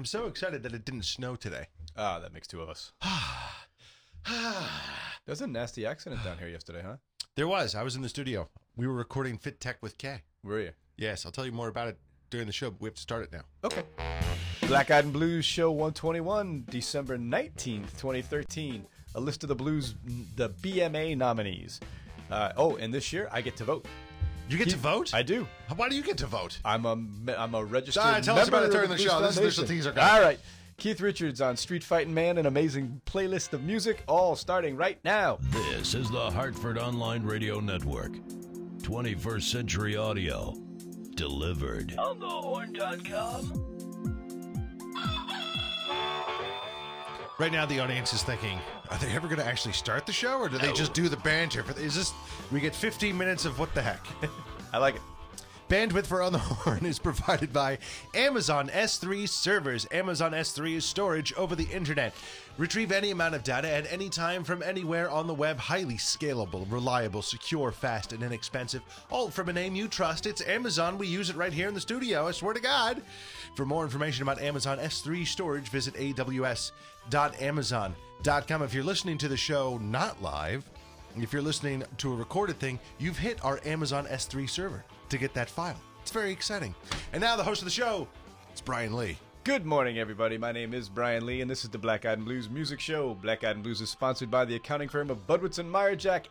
I'm so excited that it didn't snow today. Ah, that makes two of us. There's a nasty accident down here yesterday, huh? There was. I was in the studio. We were recording Fit Tech with Kay. Were you? Yes, I'll tell you more about it during the show, but we have to start it now. Okay. Black Eyed and Blues Show 121, December 19th, 2013. A list of the blues, the BMA nominees. Uh, oh, and this year I get to vote. You get to vote? I do. Why do you get to vote? I'm a me- I'm a registered. Ah, tell us member about it during the Blues show. This is Foundation. the teaser guy. All right. Keith Richards on Street Fighting Man, an amazing playlist of music, all starting right now. This is the Hartford Online Radio Network. 21st Century Audio. Delivered. On thehorn.com. Right now, the audience is thinking, are they ever going to actually start the show, or do they just do the banter? For Is this? We get 15 minutes of what the heck? I like it. Bandwidth for On the Horn is provided by Amazon S3 servers. Amazon S3 is storage over the internet. Retrieve any amount of data at any time from anywhere on the web. Highly scalable, reliable, secure, fast, and inexpensive. All from a name you trust. It's Amazon. We use it right here in the studio. I swear to God. For more information about Amazon S3 storage, visit aws.amazon.com. If you're listening to the show not live, if you're listening to a recorded thing, you've hit our Amazon S3 server to get that file. It's very exciting. And now the host of the show, it's Brian Lee. Good morning, everybody. My name is Brian Lee, and this is the Black Eyed and Blues Music Show. Black Eyed and Blues is sponsored by the accounting firm of Budwitz and Meyerjack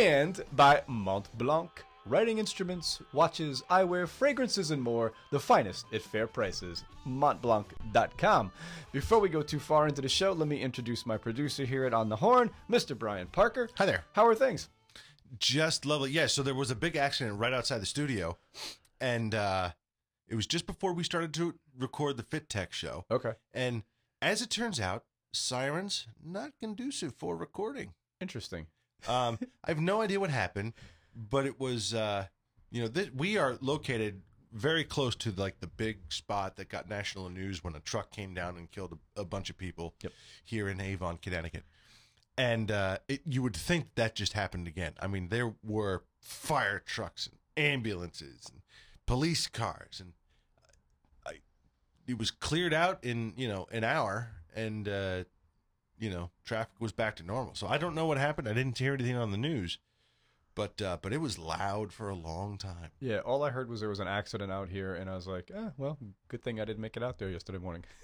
and by Mont Blanc. Writing instruments, watches, eyewear, fragrances, and more. The finest at fair prices. MontBlanc.com. Before we go too far into the show, let me introduce my producer here at On the Horn, Mr. Brian Parker. Hi there. How are things? Just lovely. Yeah, so there was a big accident right outside the studio, and uh, it was just before we started to record the Fit Tech show. Okay. And as it turns out, sirens not conducive for recording. Interesting. Um, I have no idea what happened, but it was, uh, you know, th- we are located very close to like the big spot that got national news when a truck came down and killed a, a bunch of people Yep. here in Avon, Connecticut. And uh, it, you would think that just happened again. I mean, there were fire trucks and ambulances and police cars, and I, it was cleared out in you know an hour, and uh, you know traffic was back to normal. So I don't know what happened. I didn't hear anything on the news, but uh, but it was loud for a long time. Yeah, all I heard was there was an accident out here, and I was like, eh, well, good thing I didn't make it out there yesterday morning.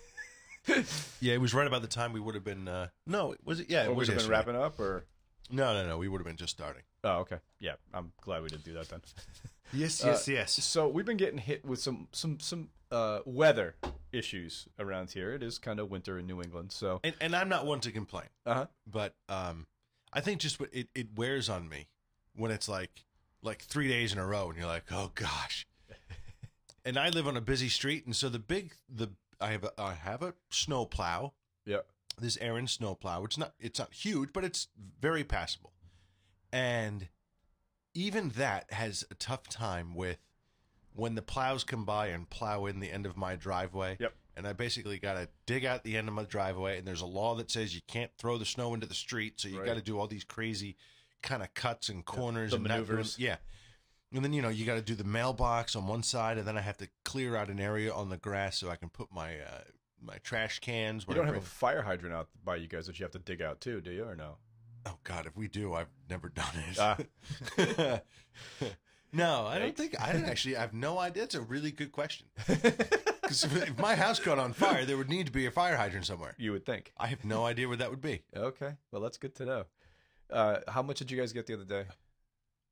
Yeah, it was right about the time we would have been. Uh, no, was it? Yeah, it was we have been wrapping up, or No, no, no. We would have been just starting. oh, okay, yeah, I'm glad we didn't do that then. Yes, Uh, yes, yes. So we've been getting hit with some some some uh, weather issues around here. It is kind of winter in New England, so And and I'm not one to complain, uh huh. but um, I think just what it it wears on me when it's like like three days in a row, and you're like, oh gosh. and I live on a busy street, and so the big the I have a I have a snow plow. Yeah, this Aaron snowplow. It's not it's not huge, but it's very passable. And even that has a tough time with when the plows come by and plow in the end of my driveway. Yep. And I basically got to dig out the end of my driveway, and there's a law that says you can't throw the snow into the street, so you Right. got to do all these crazy kind of cuts and corners the and not doing- maneuvers. yeah. And then you know you got to do the mailbox on one side, and then I have to clear out an area on the grass so I can put my uh, my trash cans. you don't have a fire hydrant out by you guys that you have to dig out too, do you, or no? Oh God, if we do, I've never done it. Ah. no, I don't think I don't actually. I have no idea. It's a really good question. Because if, if my house caught on fire, there would need to be a fire hydrant somewhere. You would think. I have no idea where that would be. Okay, well that's good to know. Uh, how much did you guys get the other day?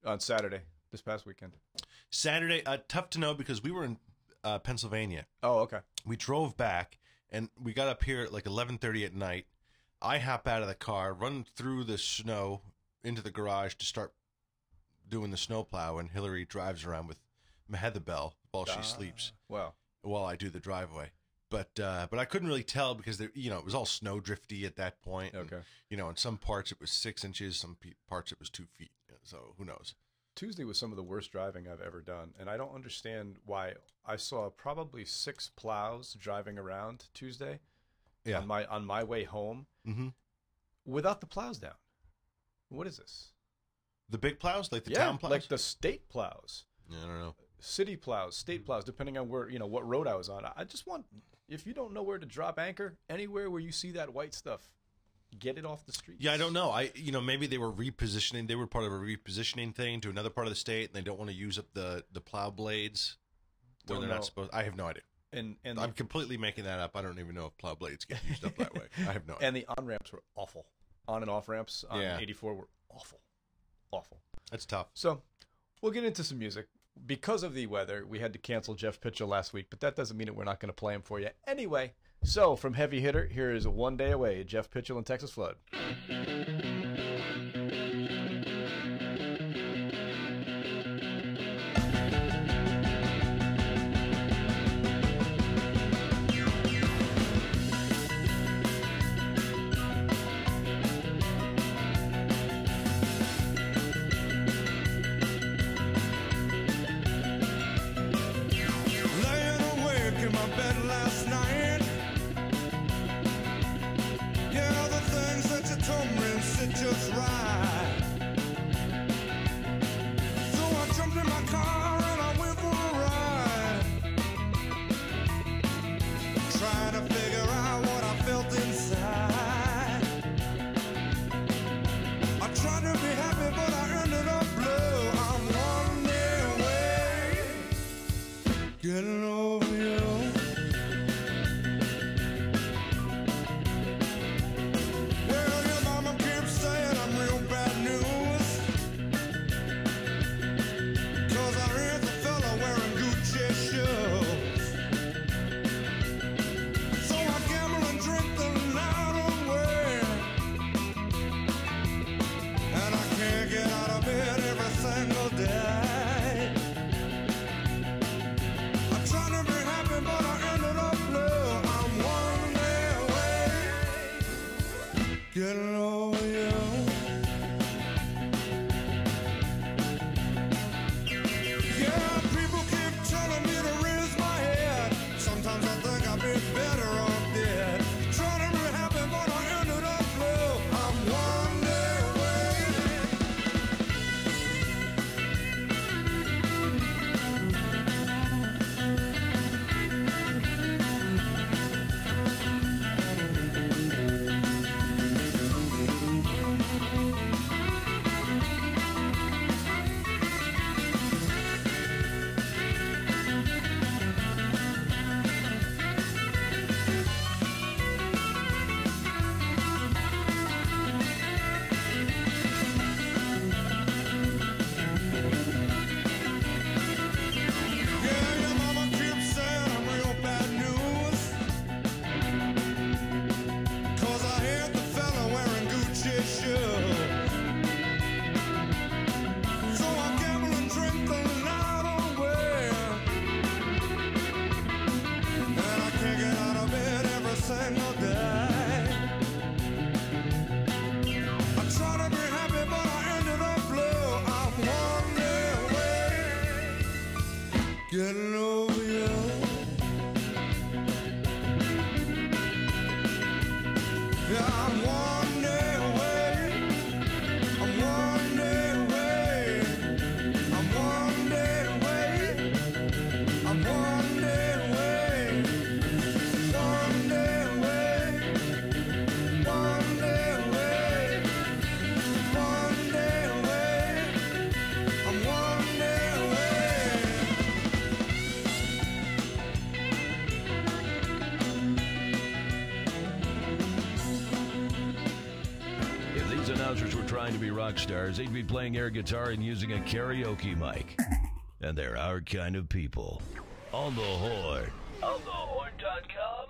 On Saturday, this past weekend. Saturday, uh, tough to know because we were in uh, Pennsylvania. Oh, okay. We drove back and we got up here at like eleven thirty at night. I hop out of the car, run through the snow into the garage to start doing the snowplow, and Hillary drives around with Heather Bell while she Ah, sleeps. Wow. while I do the driveway. But uh, but I couldn't really tell because there, you know it was all snow drifty at that point. and, Okay. you know, in some parts it was six inches, some pe- parts it was two feet. So who knows? Tuesday was some of the worst driving I've ever done, and I don't understand why. I saw probably six plows driving around Tuesday Yeah. on my on my way home Mm-hmm. without the plows down. What is this? The big plows, like the yeah, town plows. like the state plows. Yeah, I don't know. city plows, state plows, depending on where you know what road I was on. I just want if you don't know where to drop anchor, anywhere where you see that white stuff, get it off the street. Yeah, I don't know. I you know maybe they were repositioning. They were part of a repositioning thing to another part of the state, and they don't want to use up the the plow blades where they're know. not supposed. I have no idea. And and I'm the, completely making that up. I don't even know if plow blades get used up that way. I have no idea. and the on ramps were awful. On and off ramps on Yeah. 84 were awful, awful. That's tough. So we'll get into some music. Because of the weather, we had to cancel Jeff Pitchell last week, but that doesn't mean that we're not going to play him for you anyway. So from Heavy Hitter, here is One Day Away, Jeff Pitchell and Texas Flood. Just right. Announcers were trying to be rock stars, they'd be playing air guitar and using a karaoke mic. And they're our kind of people. On the horn. On thehorn.com.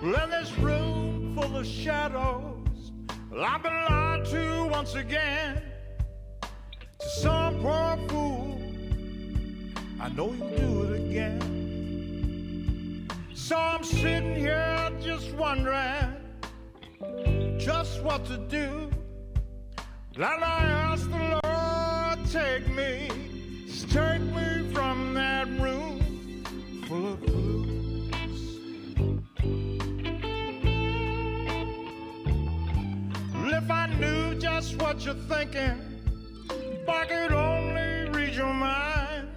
Well, in this room full of shadows, well, been lied to once again. To some poor fool, I know you'll do it again. So I'm sitting here just wondering just what to do. And I ask the Lord, take me, take me from that room. full of blues. Just what you're thinking, if I could only read your mind,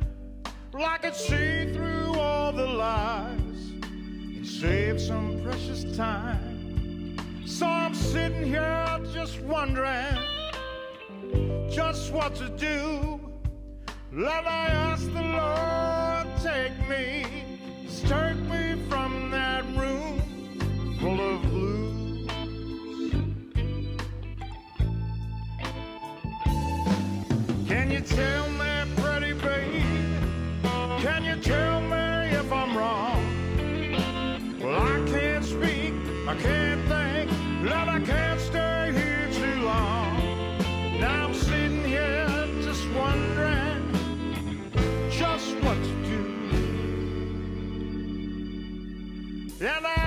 well, I could see through all the lies and save some precious time. So I'm sitting here just wondering just what to do. Let I ask the Lord, take me, take me from that room full of blues. Tell me, pretty baby? Can you tell me if I'm wrong? Well, I can't speak, I can't think, Lord, I can't stay here too long. Now I'm sitting here just wondering just what to do. And I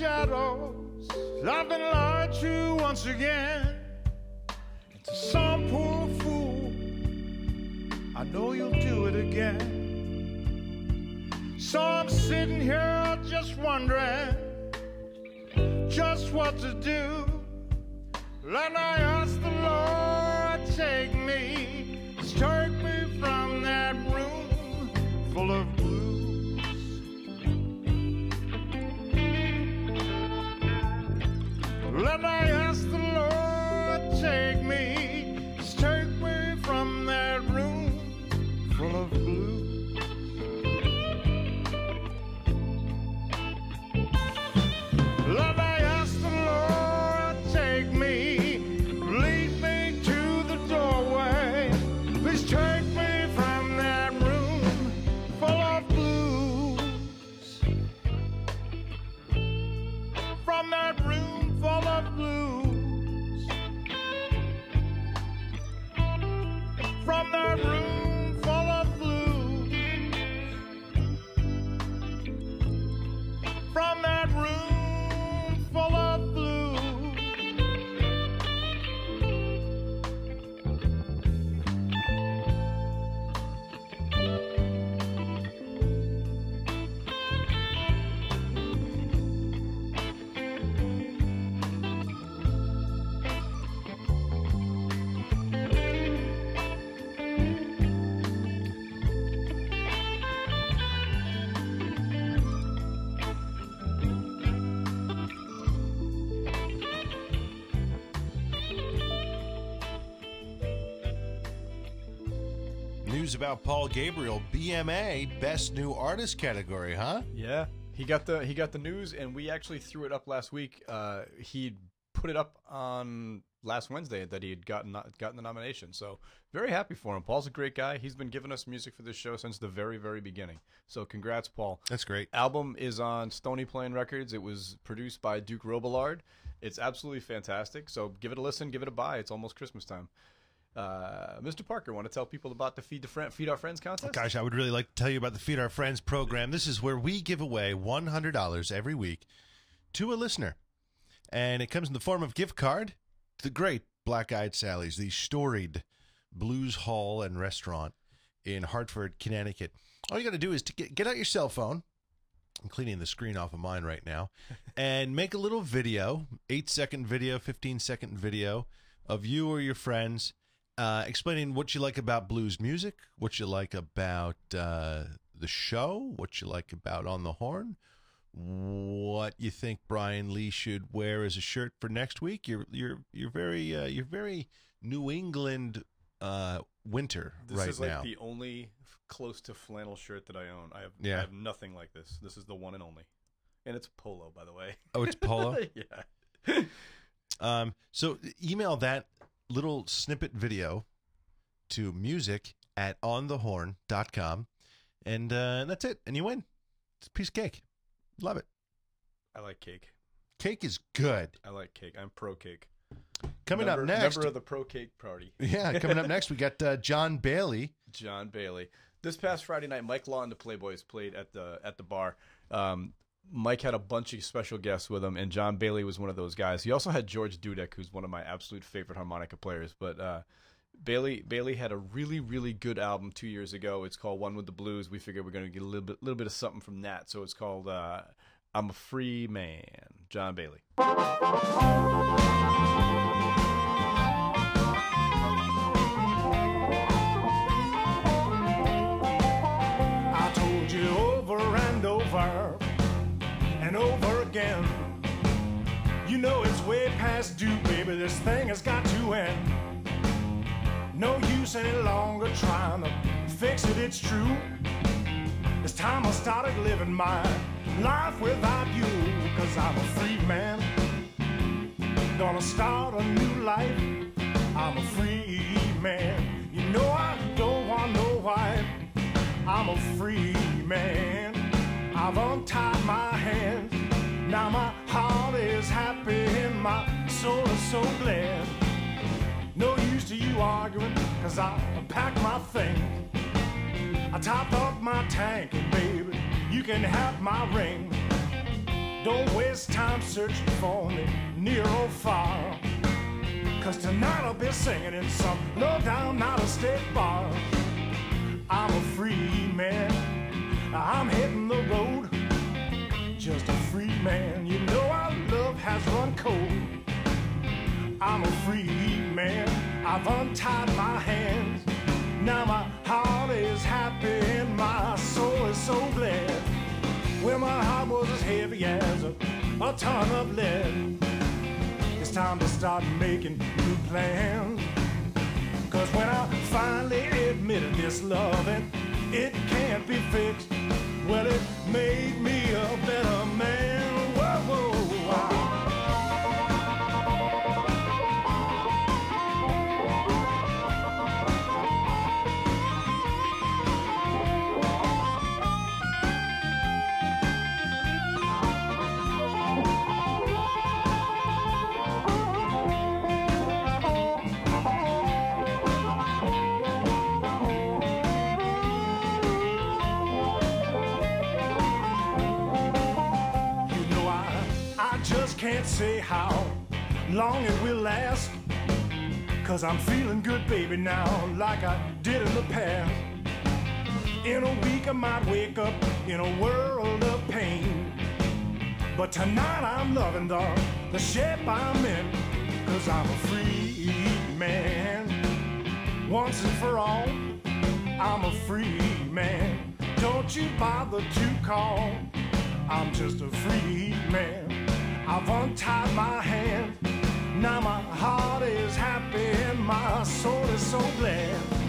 shadows. I've been lied to once again. To some poor fool, I know you'll do it again. So I'm sitting here just wondering just what to do. Then I ask the Lord, take me, take me from that room full of About Paul Gabriel, BMA, Best New Artist category, huh? Yeah, he got the he got the news, and we actually threw it up last week. Uh, he put it up on last Wednesday that he had gotten gotten the nomination. So very happy for him. Paul's a great guy. He's been giving us music for this show since the very very beginning. So congrats, Paul. That's great. Album is on Stony Plain Records. It was produced by Duke Robillard. It's absolutely fantastic. So give it a listen, give it a buy. It's almost Christmas time. Uh, Mr. Parker, want to tell people about the Feed the Friend, Feed Our Friends contest? Gosh, I would really like to tell you about the Feed Our Friends program. This is where we give away $100 every week to a listener. And it comes in the form of gift card to the great Black Eyed Sally's, the storied blues hall and restaurant in Hartford, Connecticut. All you got to do is to get, get out your cell phone, I'm cleaning the screen off of mine right now, and make a little video, eight second video, 15 second video of you or your friends uh, explaining what you like about blues music, what you like about uh, the show, what you like about On the Horn, what you think Brian Lee should wear as a shirt for next week. You're you're you're very uh, you're very New England uh, winter This right now. This is like now. the only close to flannel shirt that I own. I have Yeah. I have nothing like this. This is the one and only. And it's polo, by the way. oh, it's polo. yeah. Um, so email that little snippet video to music at onthehorn.com and uh, that's it. And you win. It's a piece of cake. Love it. I like cake. Cake is good. I like cake. I'm pro cake. Coming member, up next. Member of the pro cake party. yeah, coming up next, we got uh, John Bailey. John Bailey. This past Friday night, Mike Law and the Playboys played at the at the bar. Um, Mike had a bunch of special guests with him, and John Bailey was one of those guys. He also had George Dudek, who's one of my absolute favorite harmonica players. But uh, Bailey Bailey had a really really good album two years ago. It's called One with the Blues. We figured we're going to get a little bit little bit of something from that. So it's called uh, I'm a Free Man. John Bailey. Baby. This thing has got to end. No use any longer trying to fix it, it's true. It's time I started living my life without you, cause I'm a free man. Gonna start a new life. I'm a free man. You know I don't want no wife. I'm a free man. I've untied my hands. Now my heart is happy in my soul so glad. No use to you arguing, cause I packed my things. I topped up my tank, and baby, you can have my ring. Don't waste time searching for me near or far. Cause tonight I'll be singing in some low down out of state bar. I'm a free man. I'm hitting the road. Just a free man. You know our love has run cold. I'm a free man. I've untied my hands. Now my heart is happy and my soul is so glad. Well, my heart was as heavy as a, a ton of lead. It's time to start making new plans. Cause when I finally admitted this loving, it can't be fixed. Well, it made me a better man. Can't say how long it will last. Cause I'm feeling good, baby, now, like I did in the past. In a week I might wake up in a world of pain. But tonight I'm loving the, the shape I'm in. Cause I'm a free man. Once and for all, I'm a free man. Don't you bother to call. I'm just a free man. I've untied my hands. Now my heart is happy and my soul is so glad.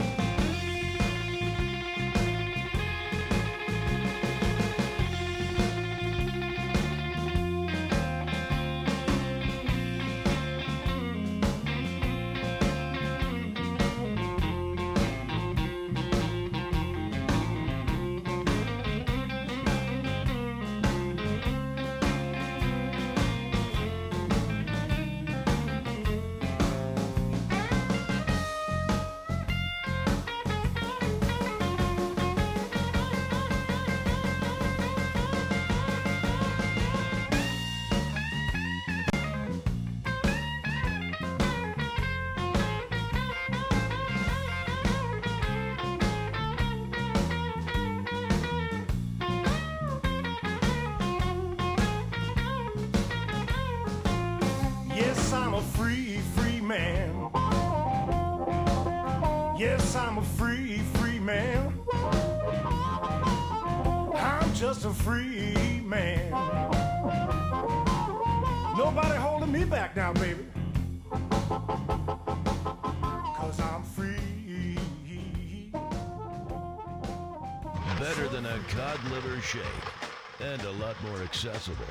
And a lot more accessible.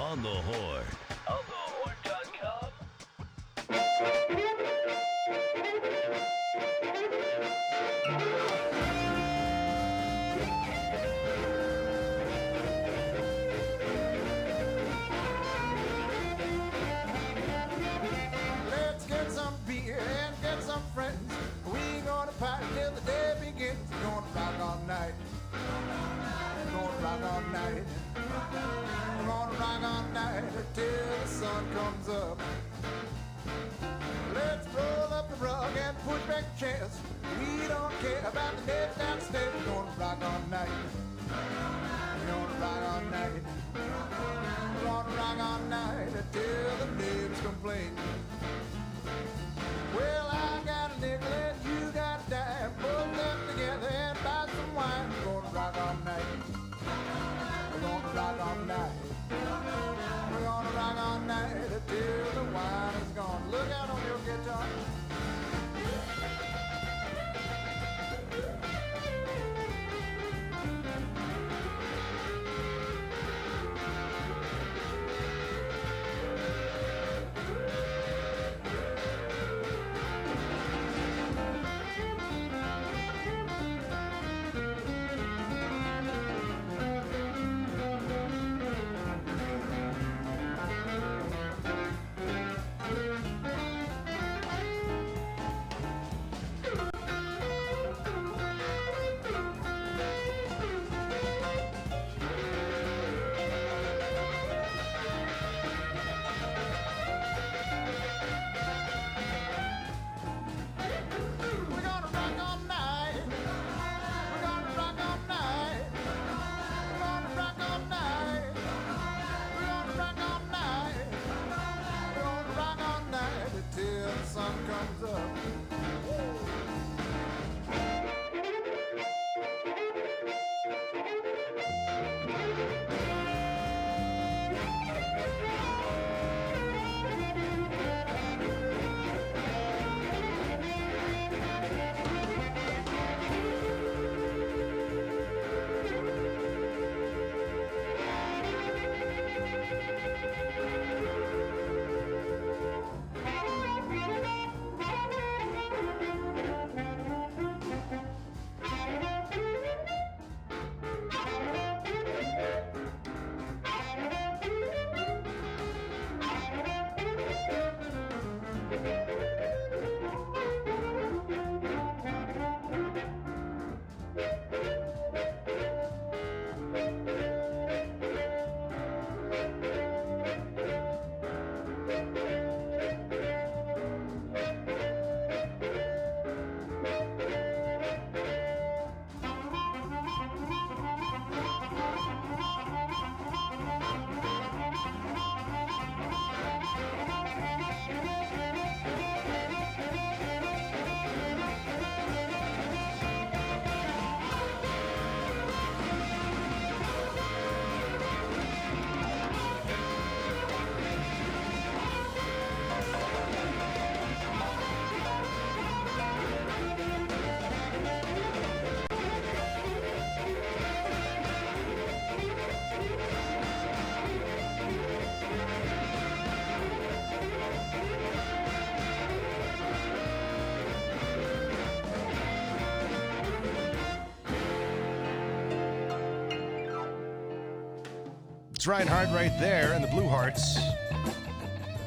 On the horn. Gonna rock all night. Gonna rock all night. Gonna rock all night till the neighbors complain. Well, I got a nickel and you got dime. Put them together and buy some wine. Gonna rock all night. Gonna rock all night. We're gonna rock all night till the wine is gone. Look out on your guitar. Ryan Hart right there and the Blue Hearts.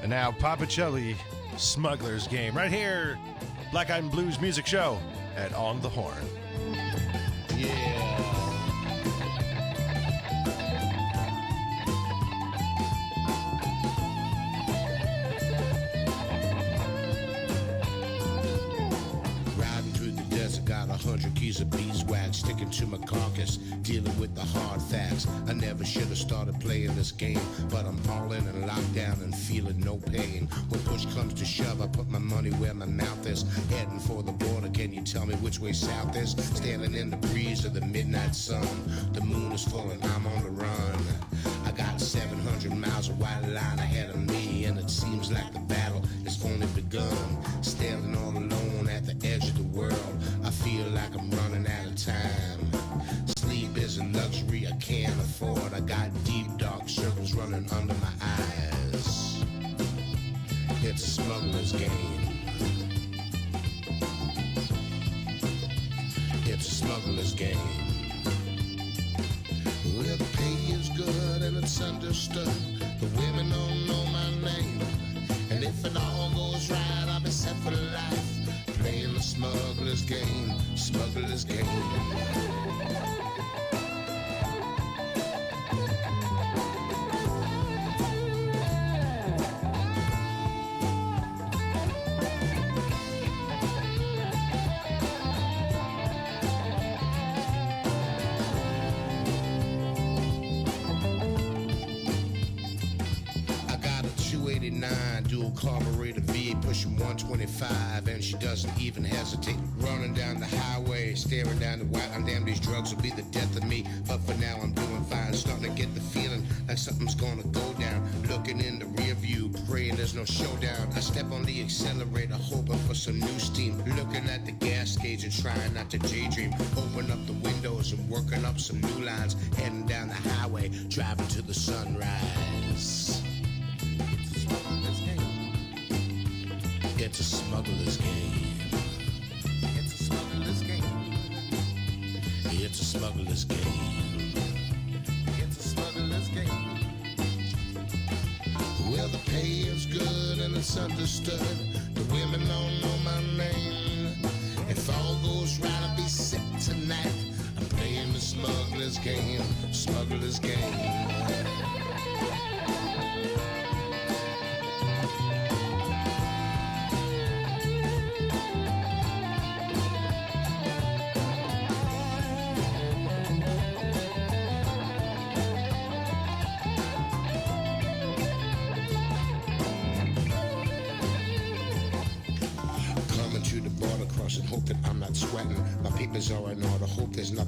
And now Popa Chubby, Smuggler's Game, right here, Black Eyed Blues Music Show at On the Horn. Heading for the border, can you tell me which way south is? Standing in the breeze of the midnight sun. Carburetor V8 pushing 125, and she doesn't even hesitate. Running down the highway, staring down the white. I'm damn, these drugs will be the death of me. But for now, I'm doing fine. Starting to get the feeling like something's gonna go down. Looking in the rear view, praying there's no showdown. I step on the accelerator, hoping for some new steam. Looking at the gas gauge and trying not to daydream. Open up the windows and working up some new lines. Heading down the highway, driving to the sunrise. Smuggler's game. It's a smuggler's game. It's a smuggler's game. It's a smuggler's game. Well, the pay is good and it's understood. The women don't know my name. If all goes right, I'll be set tonight. I'm playing the smuggler's game. Smuggler's game.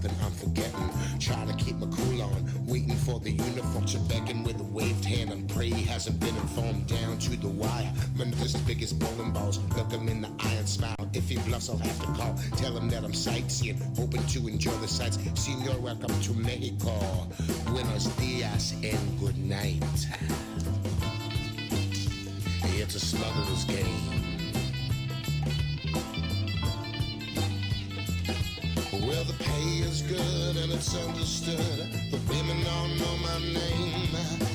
Nothing I'm forgetting. Try to keep my cool on, waiting for the uniform to beckon with a waved hand and pray he hasn't been informed down to the wire. Memphis' biggest bowling balls, look him in the eye and smile. If he bluffs, I'll have to call. Tell him that I'm sightseeing, hoping to enjoy the sights. Senor, welcome to Mexico. Buenos dias and good night. It's a smuggler's game. Good and it's understood. The women don't know my name.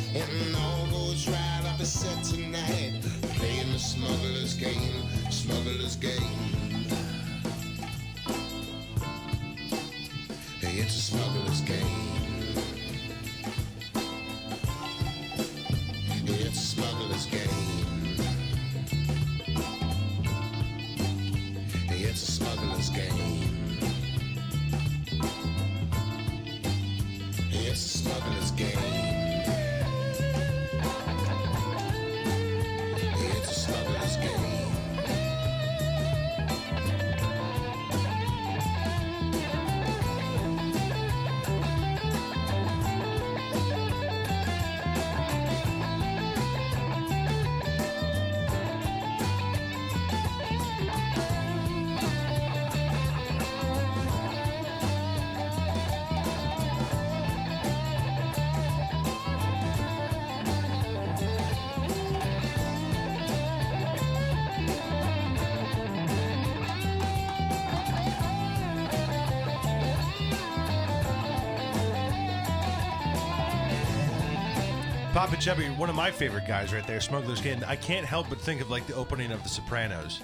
Popa Chubby, one of my favorite guys right there, Smuggler's Game. I can't help but think of like the opening of The Sopranos.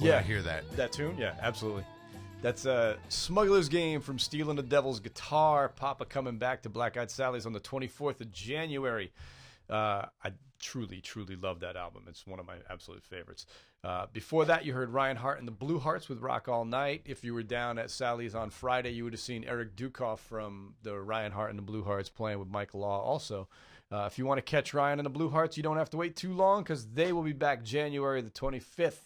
When I hear that. That tune? Yeah, absolutely. That's uh, Smuggler's Game from Stealing the Devil's Guitar. Papa coming back to Black Eyed Sally's on the 24th of January. Uh, I truly, truly love that album. It's one of my absolute favorites. Uh, before that, you heard Ryan Hart and the Blue Hearts with Rock All Night. If you were down at Sally's on Friday, you would have seen Eric Dukoff from the Ryan Hart and the Blue Hearts playing with Mike Law also. Uh, if you want to catch Ryan and the Blue Hearts, you don't have to wait too long because they will be back January the 25th.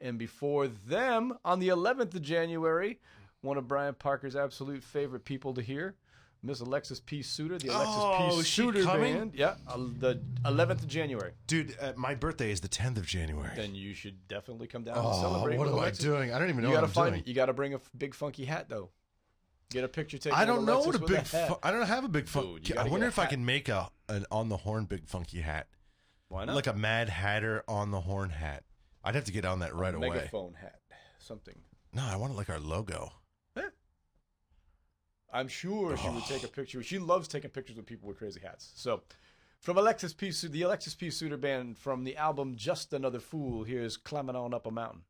And before them, on the 11th of January, one of Brian Parker's absolute favorite people to hear, Miss Alexis P. Suter, the Alexis Oh, P. Suter? Band. Yeah, uh, the 11th of January. Dude, uh, my birthday is the 10th of January. Then you should definitely come down and oh, celebrate. what am I doing? I don't even know You what gotta I'm find. doing. You gotta bring a big funky hat though. Get a picture taken. I don't know Alexis what a big. Fu- I don't have a big Dude, funky. gotta I wonder if I can make a an on the horn big funky hat, Why not? like a Mad Hatter on the horn hat. I'd have to get on that right away. megaphone hat, something. No, I want it like our logo. I'm sure she would take a picture. She loves taking pictures with people with crazy hats. So, from Alexis P. Su- the Alexis P. Suter Band from the album Just Another Fool, here's Climbing On Up a Mountain.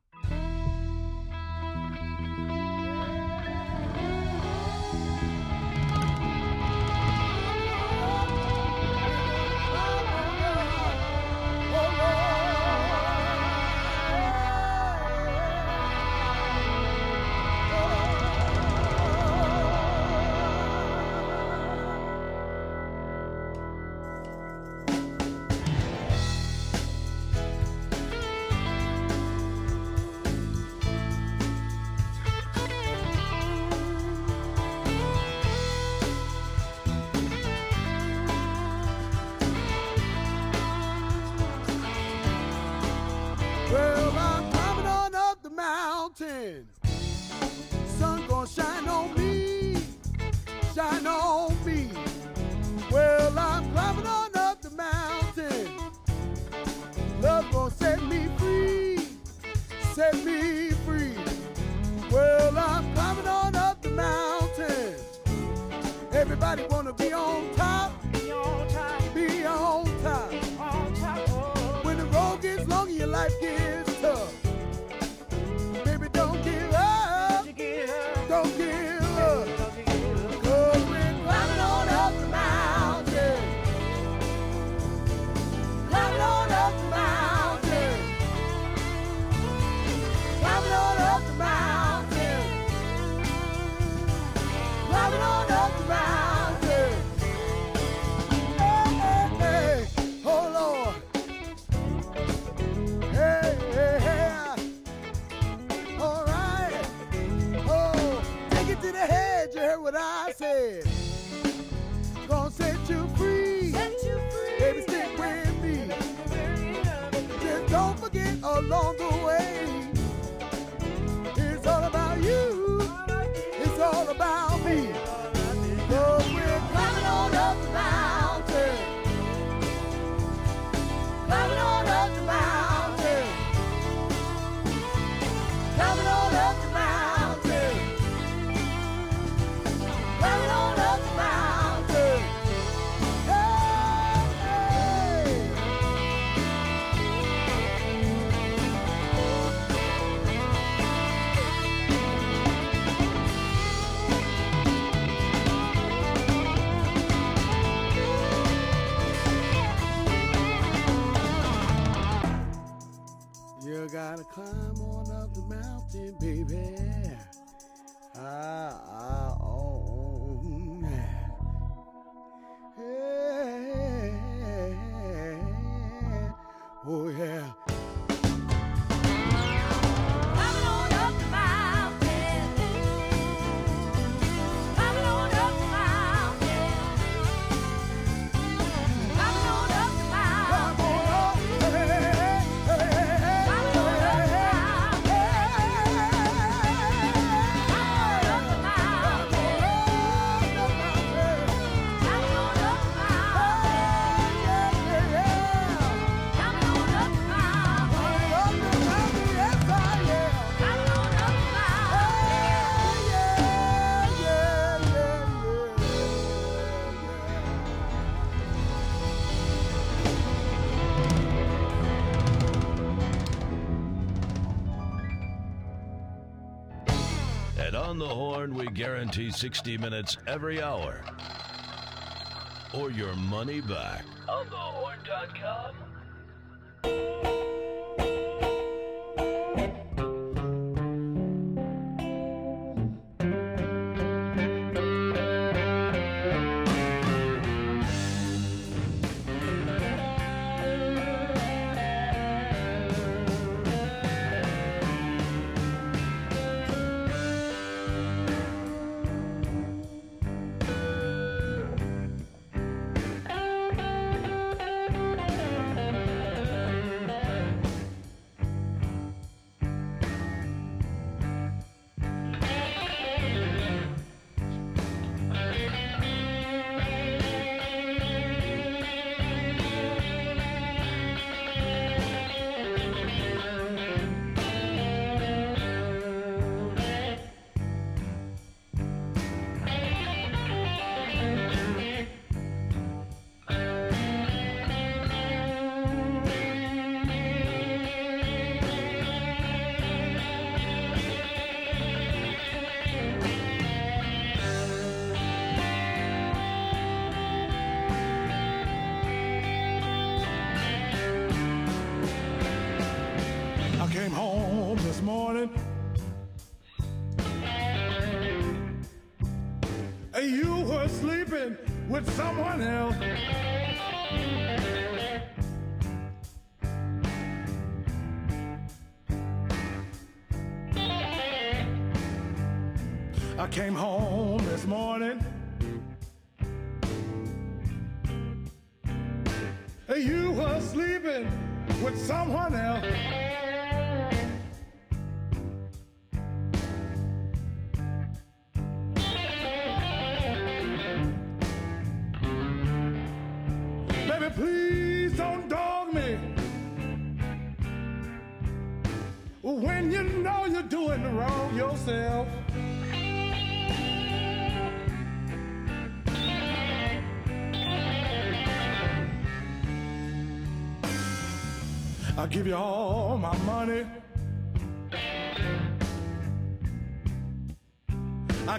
Climb on up the mountain, baby. We guarantee 60 minutes every hour. or your money back. I came home this morning. You were sleeping with someone else.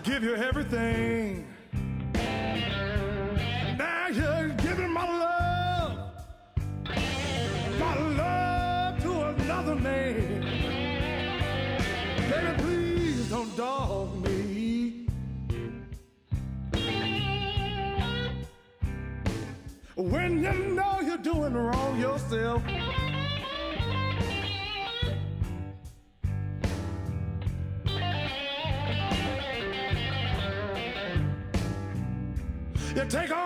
Give you everything. Now you're giving my love, my love to another man. Baby, please don't dog me. When you know you're doing wrong yourself. Take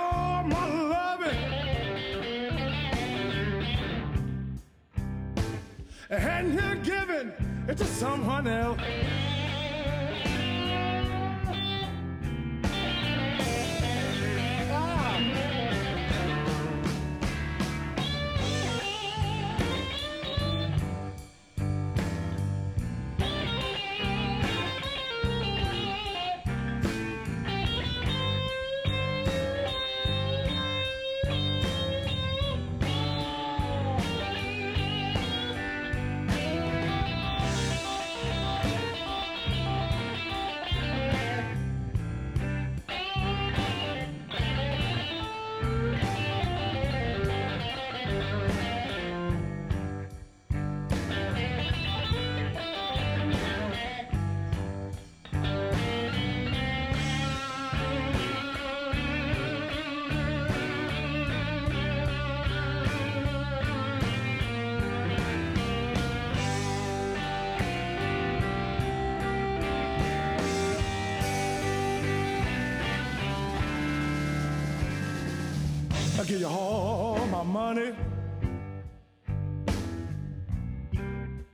give you all my money.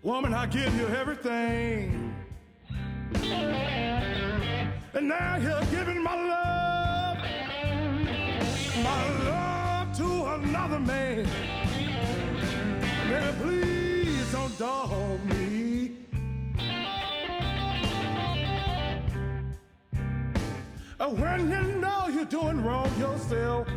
Woman, I give you everything. And now you're giving my love, my love to another man. Baby, please don't dog me. When you know you're doing wrong yourself.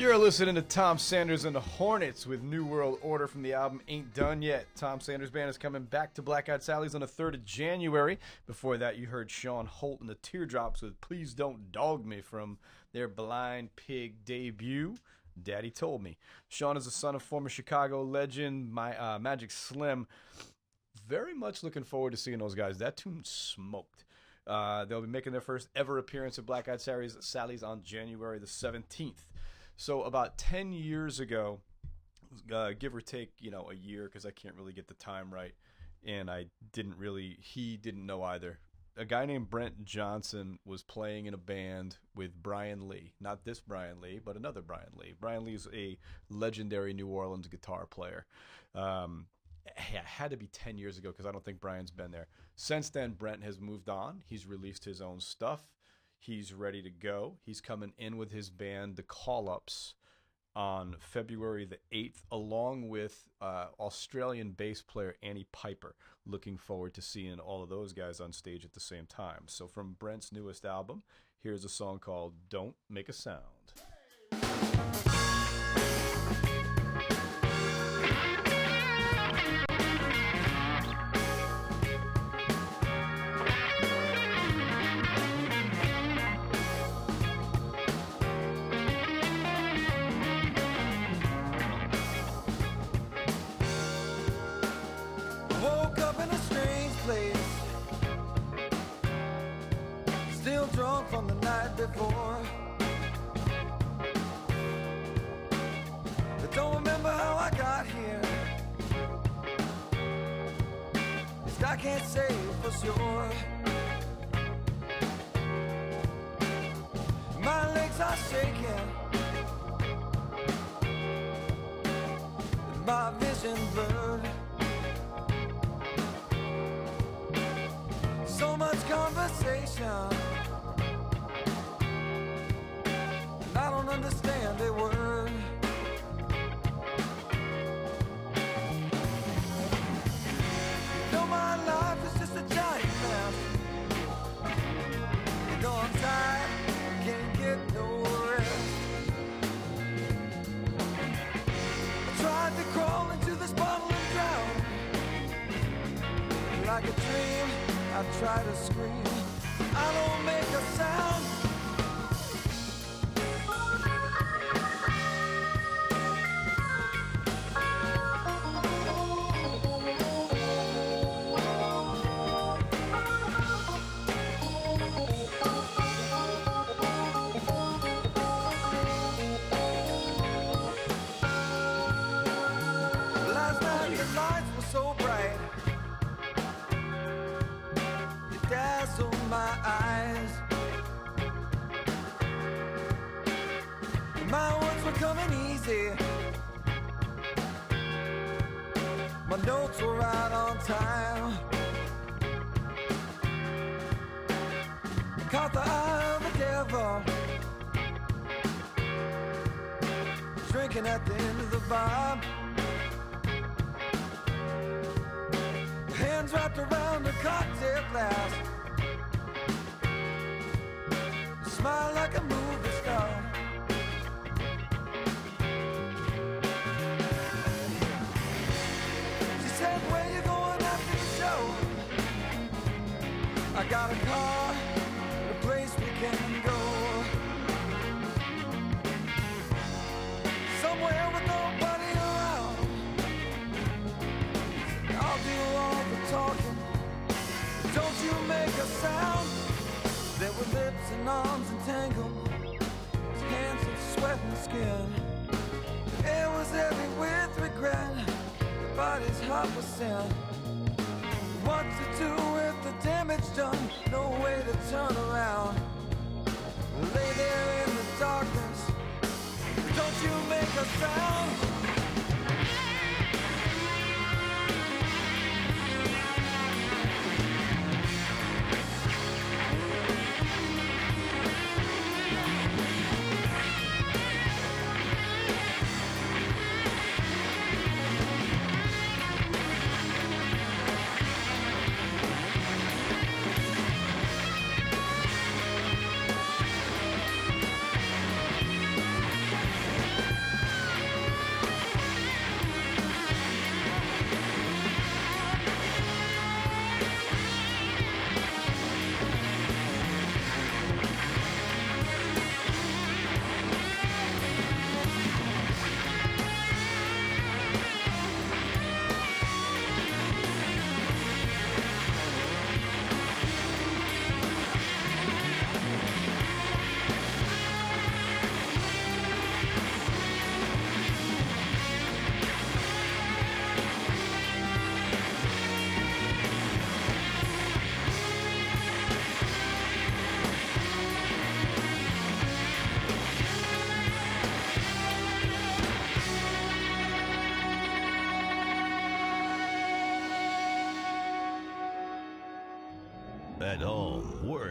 You're listening to Tom Sanders and the Hornets with New World Order from the album Ain't Done Yet. Tom Sanders Band is coming back to Black Eyed Sally's on the 3rd of January. Before that, you heard Shawn Holt and the Teardrops with Please Don't Dog Me from their Blind Pig debut. Daddy told me. Sean is the son of former Chicago legend, my uh, Magic Slim. Very much looking forward to seeing those guys. That tune smoked. Uh, they'll be making their first ever appearance at Black Eyed Sally's, Sally's on January the 17th. So about 10 years ago, uh, give or take, you know, a year because I can't really get the time right, and I didn't really. He didn't know either. A guy named Brent Johnson was playing in a band with Brian Lee, not this Brian Lee, but another Brian Lee. Brian Lee's a legendary New Orleans guitar player. Um, it had to be 10 years ago because I don't think Brian's been there. Since then, Brent has moved on. He's released his own stuff. He's ready to go. He's coming in with his band, The Call Ups, on February the 8th, along with uh, Australian bass player Annie Piper. Looking forward to seeing all of those guys on stage at the same time. So, from Brent's newest album, here's a song called Don't Make a Sound. I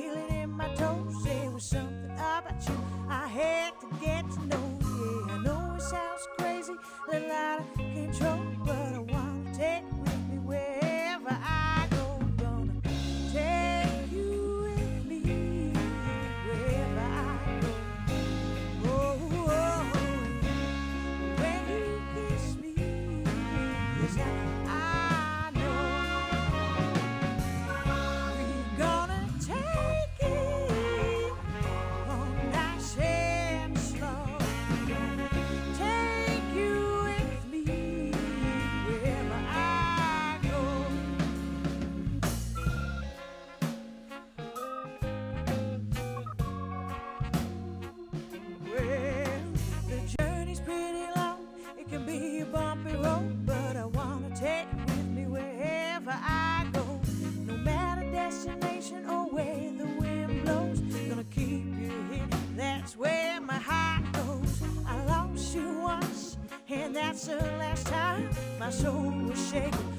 feeling answer last time, my soul was shaking.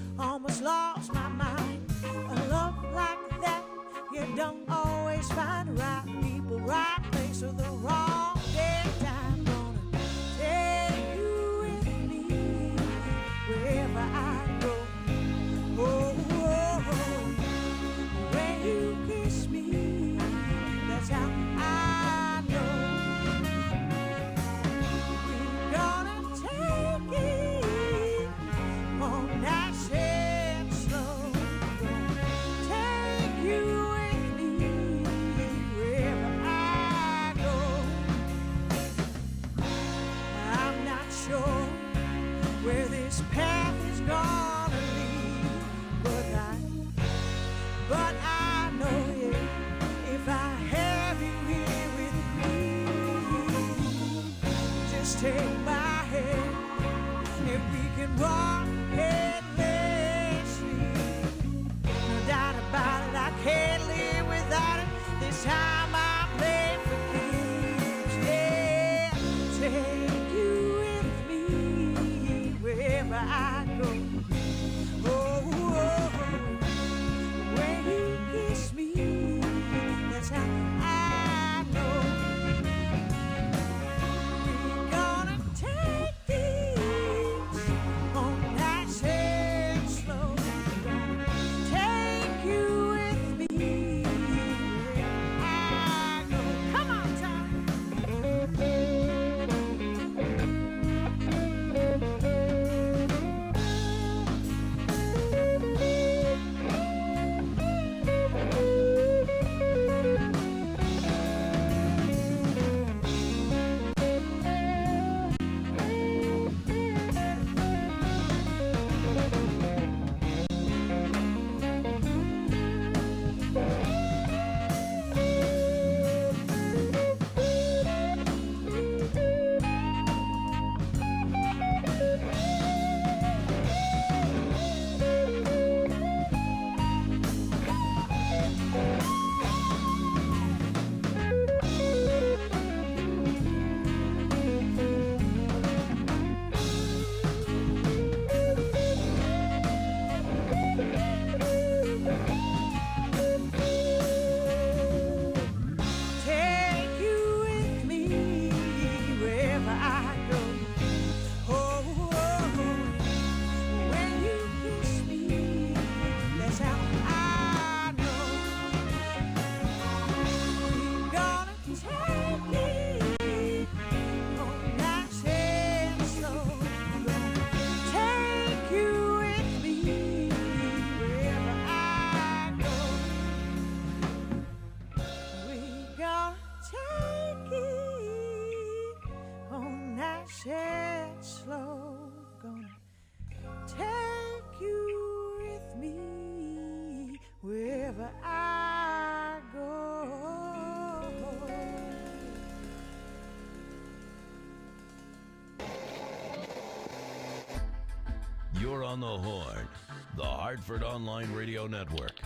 The horn. The Hartford Online Radio Network.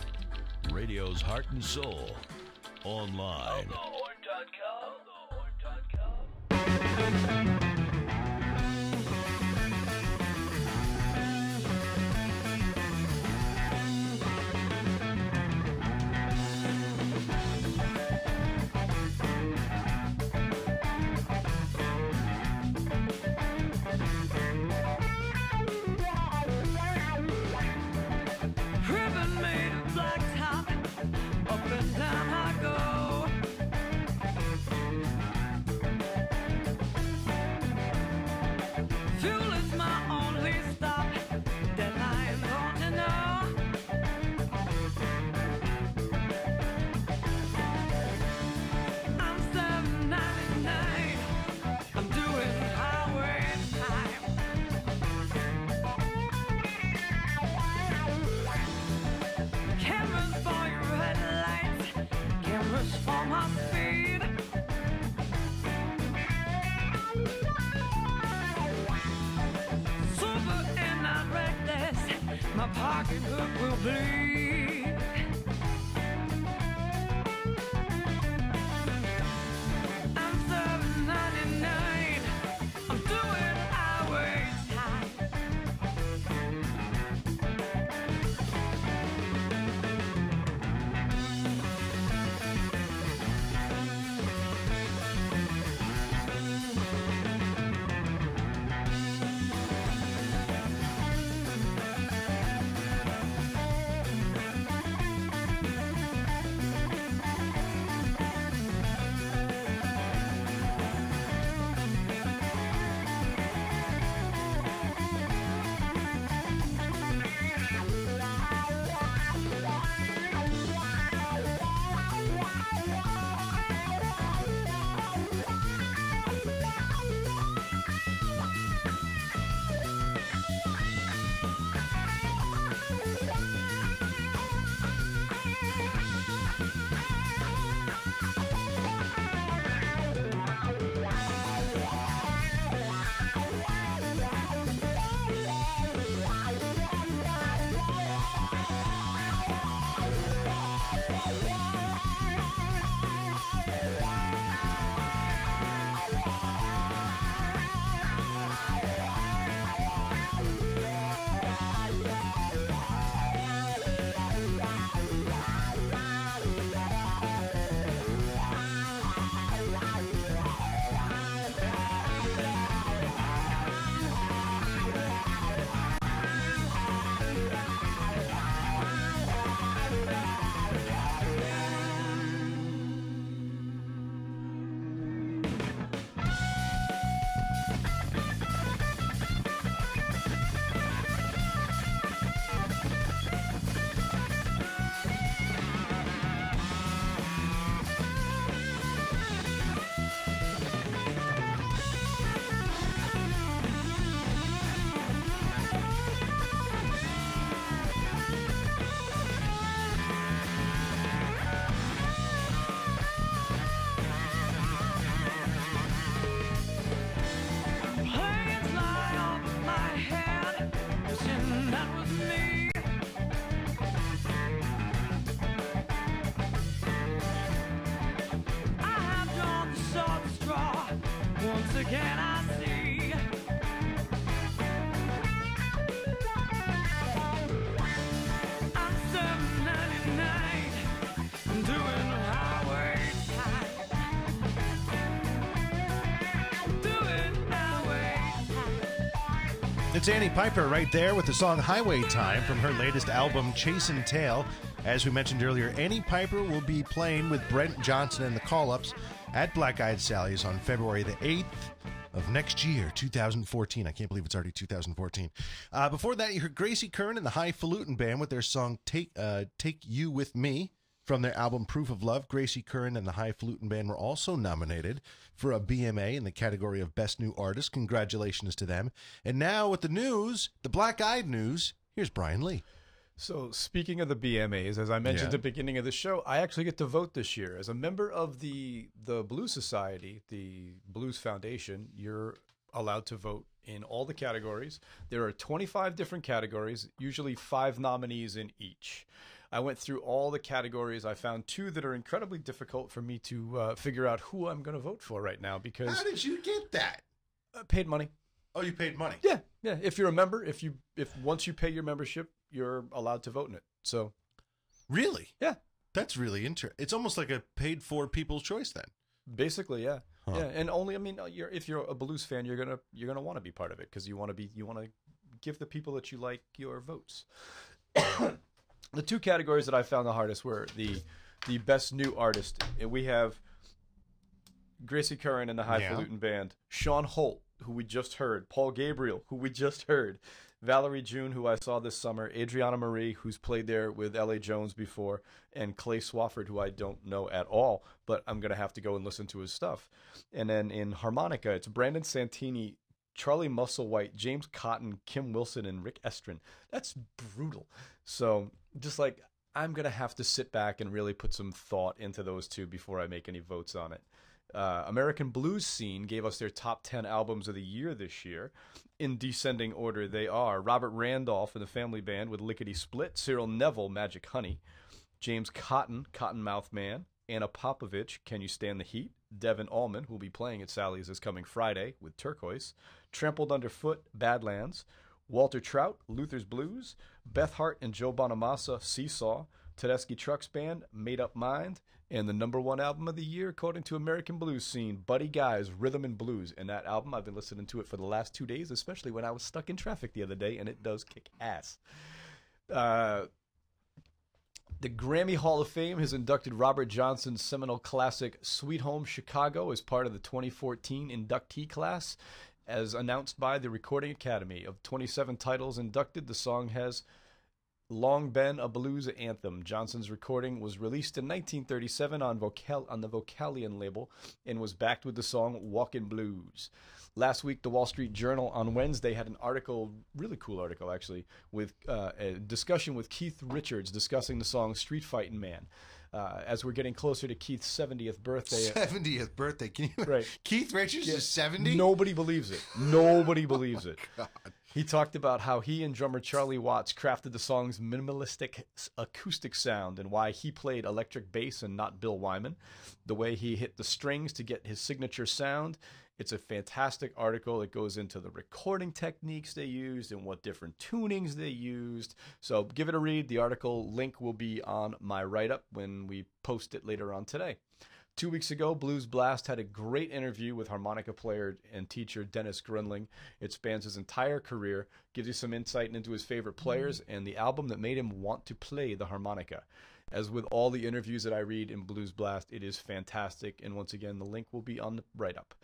Radio's heart and soul. Online. Ribbon It's Annie Piper right there with the song Highway Time from her latest album, Chasin' Tail. As we mentioned earlier, Annie Piper will be playing with Brent Johnson and the Call Ups at Black Eyed Sally's on February the 8th of next year, 2014. I can't believe it's already 2014. Uh, before that, you heard Gracie Curran and the Highfalutin Band with their song Take, uh, Take You With Me. From their album Proof of Love, Gracie Curran and the Highfalutin Band were also nominated for a BMA in the category of Best New Artist. Congratulations to them. And now with the news, the Black Eyed News, here's Brian Lee. So, speaking of the BMAs, as I mentioned Yeah. at the beginning of the show, I actually get to vote this year as a member of the the Blues Society, the Blues Foundation. You're allowed to vote in all the categories. There are 25 different categories, usually five nominees in each. I went through all the categories. I found two that are incredibly difficult for me to uh, figure out who I'm going to vote for right now because How did you get that? I paid money. Oh, you paid money. Yeah, yeah. If you're a member, if you if once you pay your membership, you're allowed to vote in it. So Really? Yeah. That's really interesting. It's almost like a paid for people's choice then. basically, yeah, Huh. yeah. And only, I mean, uh, you're if you're a blues fan, you're gonna you're gonna want to be part of it because you want to be you want to give the people that you like your votes. The two categories that I found the hardest were the the best new artist, and we have Gracie Curran and the Highfalutin Band, Shawn Holt, who we just heard, Paul Gabriel, who we just heard, Valerie June, who I saw this summer, Adrianna Marie, who's played there with L.A. Jones before, and Clay Swafford, who I don't know at all, but I'm going to have to go and listen to his stuff. And then in harmonica, it's Brandon Santini, Charlie Musselwhite, James Cotton, Kim Wilson, and Rick Estrin. That's brutal. So just like I'm gonna have to sit back and really put some thought into those two before I make any votes on it. Uh, American Blues Scene gave us their top 10 albums of the year this year. In descending order, they are Robert Randolph and the Family Band with Lickety Split, Cyril Neville, Magic Honey, James Cotton, Cottonmouth Man, Ana Popovic, Can You Stand the Heat, Devon Allman, who will be playing at Sally's this coming Friday with Turquoise, Trampled Underfoot, Badlands, Walter Trout, Luther's Blues, Beth Hart and Joe Bonamassa, Seesaw, Tedeschi Trucks Band, Made Up Mind, and the number one album of the year, according to American Blues Scene, Buddy Guy's Rhythm and Blues. And that album, I've been listening to it for the last two days, especially when I was stuck in traffic the other day, and it does kick ass. Uh, the Grammy Hall of Fame has inducted Robert Johnson's seminal classic Sweet Home Chicago as part of the 2014 inductee class. As announced by the Recording Academy, of 27 titles inducted, the song has long been a blues anthem. Johnson's recording was released in 1937 on, Vocal- on the Vocalion label and was backed with the song Walkin' Blues. Last week, the Wall Street Journal on Wednesday had an article, really cool article actually, with uh, a discussion with Keith Richards discussing the song Street Fightin' Man. Uh, as we're getting closer to Keith's 70th birthday, 70th birthday. Can you? Right. Keith Richards Yeah. is 70. Nobody believes it. Nobody believes it. God. He talked about how he and drummer Charlie Watts crafted the song's minimalistic acoustic sound and why he played electric bass and not Bill Wyman, the way he hit the strings to get his signature sound. It's a fantastic article. It goes into the recording techniques they used and what different tunings they used. So give it a read. The article link will be on my write up when we post it later on today. Two weeks ago, Blues Blast had a great interview with harmonica player and teacher Dennis Gruenling. It spans his entire career, gives you some insight into his favorite players and the album that made him want to play the harmonica. As with all the interviews that I read in Blues Blast, it is fantastic. And once again, the link will be on the write up.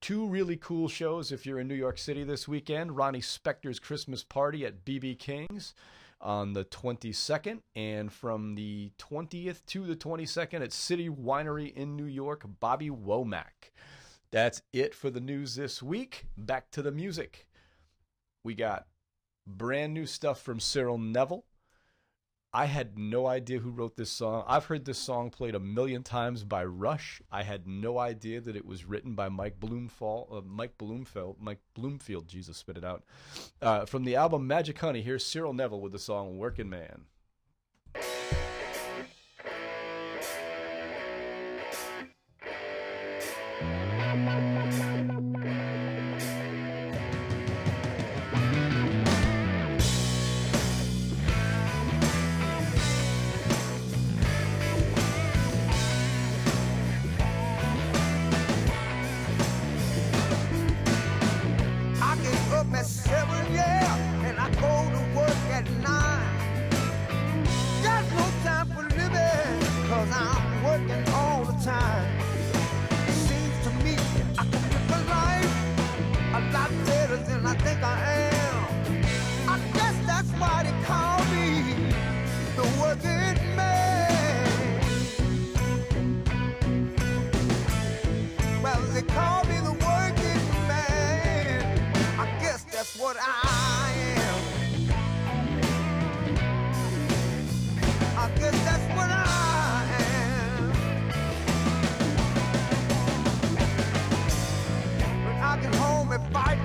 Two really cool shows if you're in New York City this weekend Ronnie Spector's Christmas Party at BB King's on the 22nd, and from the 20th to the 22nd at City Winery in New York, Bobby Womack. That's it for the news this week. Back to the music. We got brand new stuff from Cyril Neville. I had no idea who wrote this song. I've heard this song played a million times by Rush. I had no idea that it was written by Mike Bloomfall, uh, Mike Bloomfield, Mike Bloomfield. Jesus, spit it out. Uh, from the album Magic Honey, here's Cyril Neville with the song "Working Man."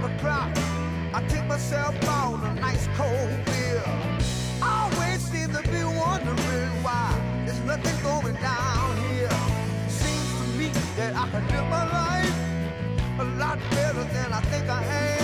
o'clock, I take myself out a nice cold beer. I always seem to be wondering why there's nothing going down here. Seems to me that I can live my life a lot better than I think I am.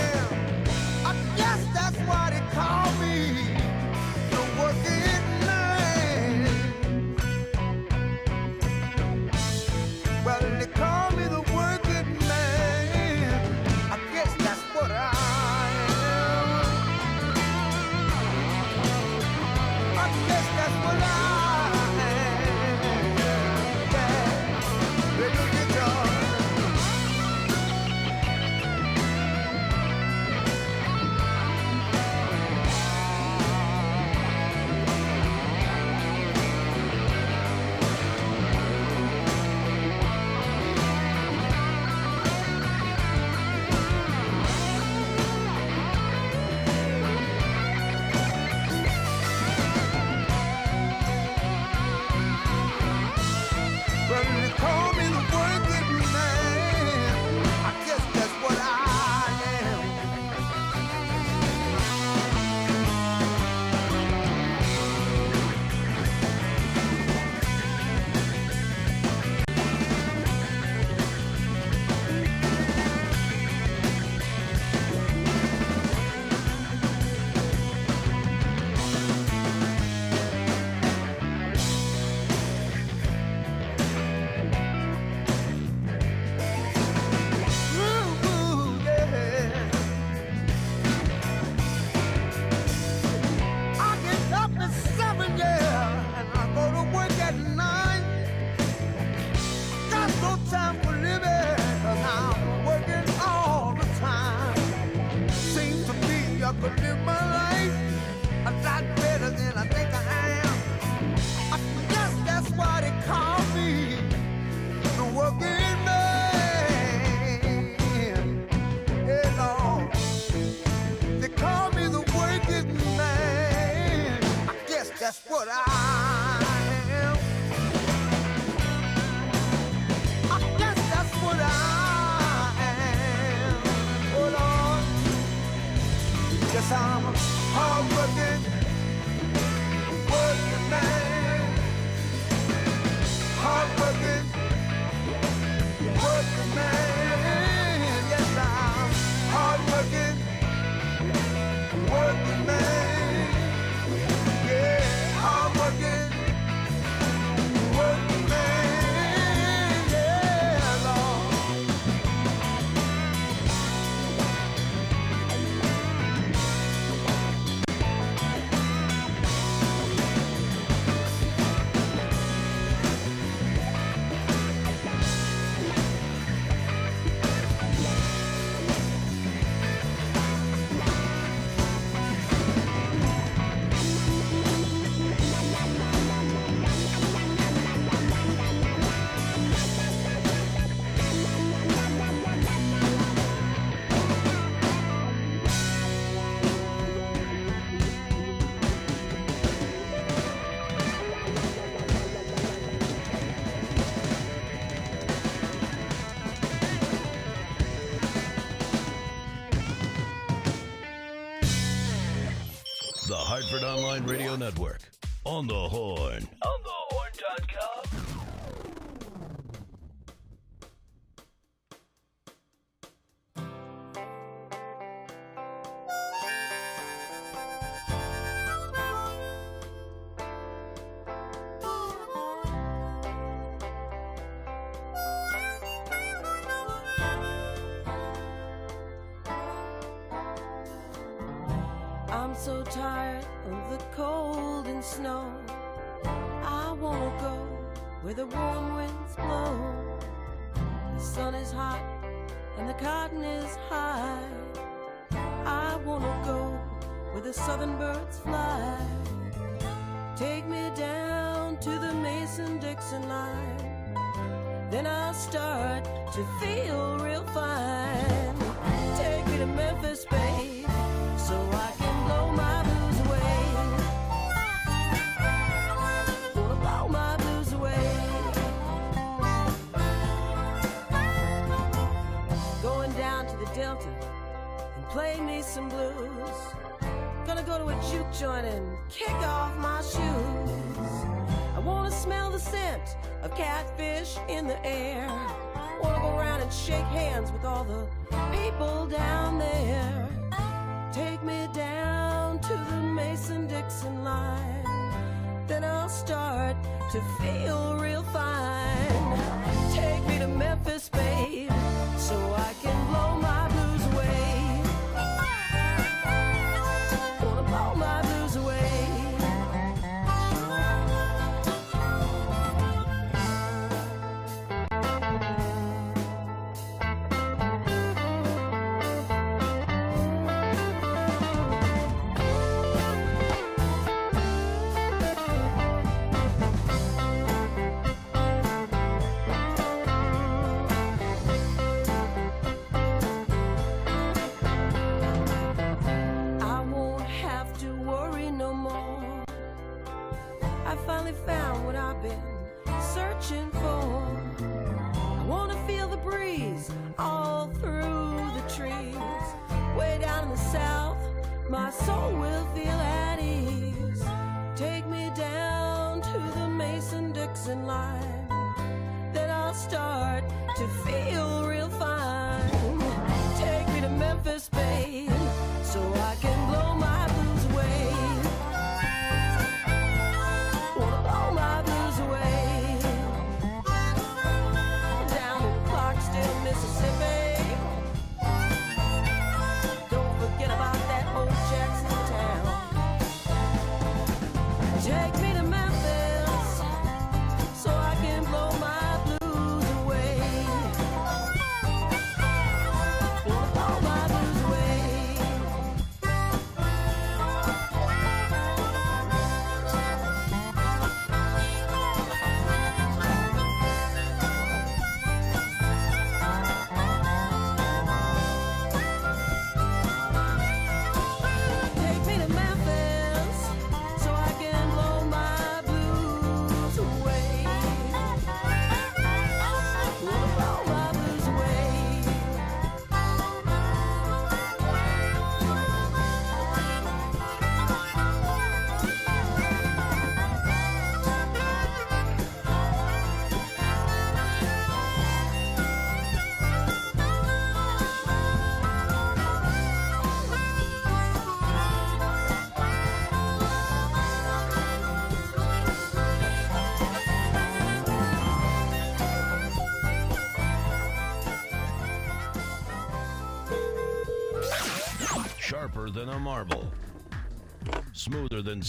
Hartford Online Radio Network. On the Horn. On the horn.com.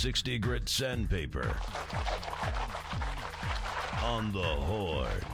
160 grit sandpaper on the horde.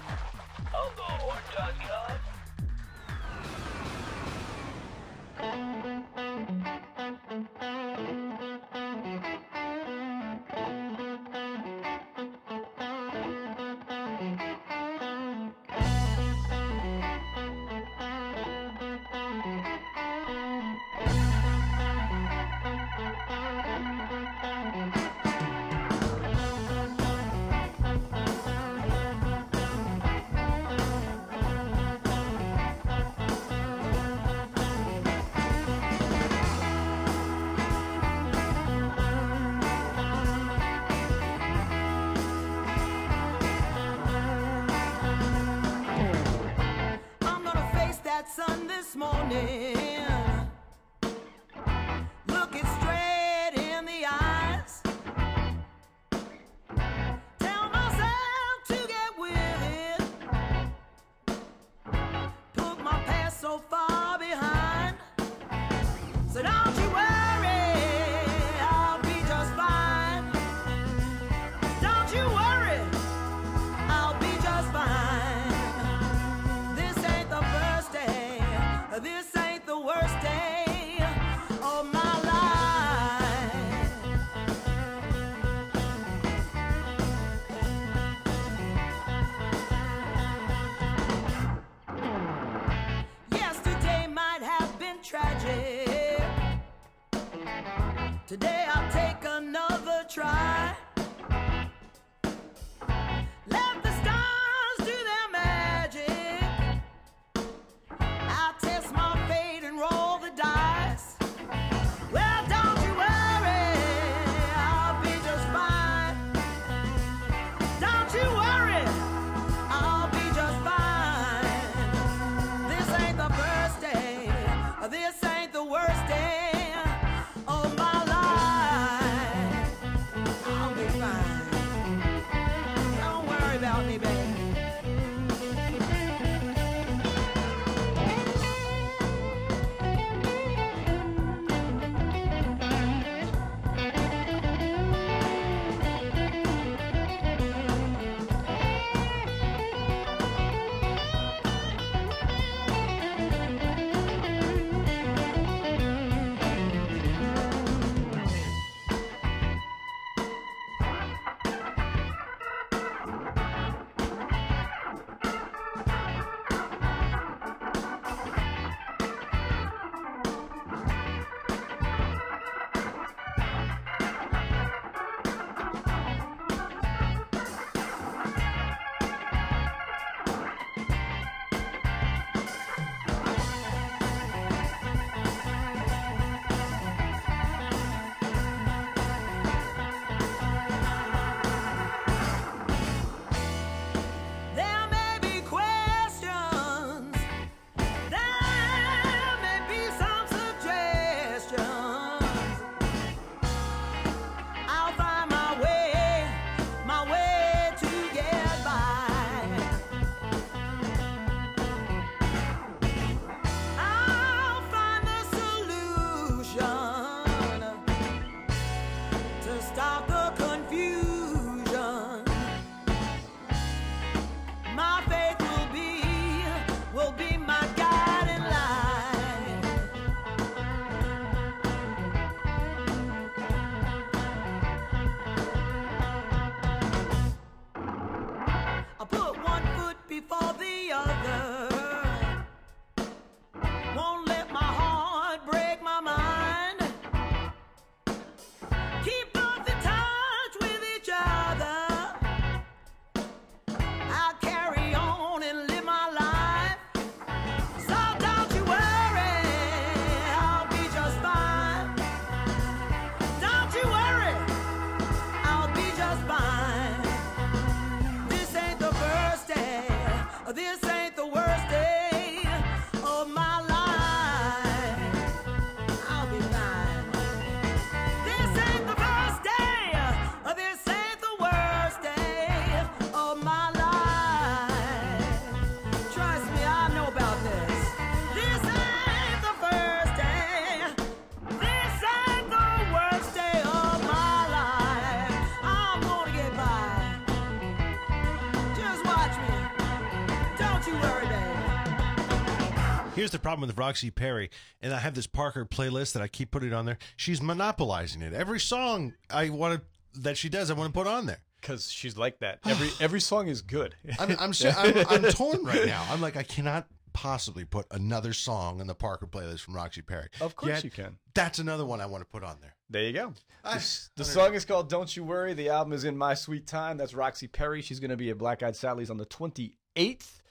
Here's the problem with Roxy Perry, and I have this Parker playlist that I keep putting on there. She's monopolizing it. Every song I want to, that she does, I want to put on there. Because she's like that. Every every song is good. I'm I'm, I'm I'm torn right now. I'm like I cannot possibly put another song in the Parker playlist from Roxy Perry. Of course Yet, you can. That's another one I want to put on there. There you go. I- The, the song is called "Don't You Worry." The album is "In My Sweet Time." That's Roxy Perry. She's going to be at Black Eyed Sally's on the 28th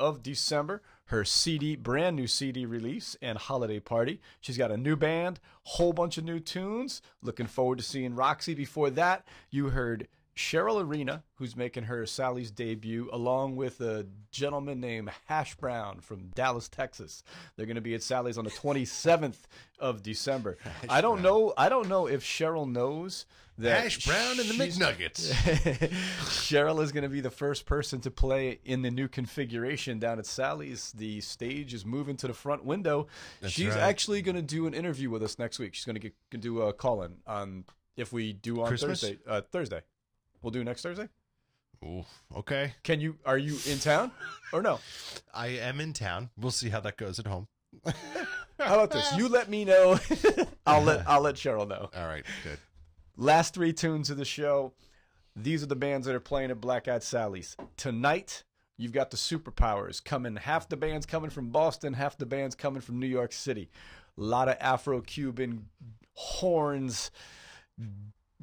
of December. Her CD, brand new CD release and holiday party. She's got a new band, whole bunch of new tunes. Looking forward to seeing Roxy. Before that, you heard Cheryl Arena, who's making her Sally's debut, along with a gentleman named Hash Brown from Dallas, Texas. They're going to be at Sally's on the 27th of December. I don't know. I don't know if Cheryl knows that Hash Brown and the McNuggets. Cheryl is going to be the first person to play in the new configuration down at Sally's. The stage is moving to the front window. That's She's right. actually going to do an interview with us next week. She's going to get do a call in on if we do on Christmas? Thursday. Uh, Thursday, we'll do next Thursday. Ooh, okay. Can you? Are you in town or no? I am in town. We'll see how that goes at home. How about this? You let me know. I'll let I'll let Cheryl know. All right, good. Last three tunes of the show. These are the bands that are playing at Black Eyed Sally's. Tonight, you've got the Superpowers coming. Half the band's coming from Boston, half the band's coming from New York City. A lot of Afro Cuban horns,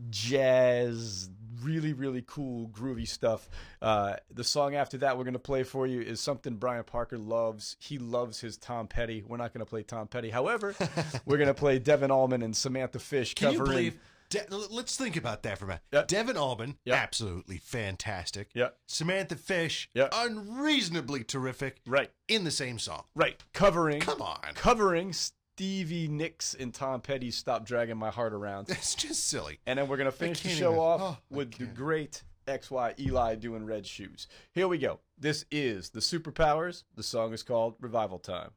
jazz, really, really cool, groovy stuff. Uh, the song after that we're going to play for you is something Brian Parker loves. He loves his Tom Petty. We're not going to play Tom Petty. However, we're going to play Devon Allman and Samantha Fish Can you covering. believe? De- let's think about that for a minute. Yeah. Devon Allman, Yeah. absolutely fantastic. Yeah. Samantha Fish, unreasonably terrific. Right. In the same song. Right. Covering. Come on. Covering Stevie Nicks and Tom Petty Stop Dragging My Heart Around. It's just silly. And then we're going to finish the show even- off oh, with the great XY Eli doing red shoes. Here we go. This is the Superpowers. The song is called Revival Time.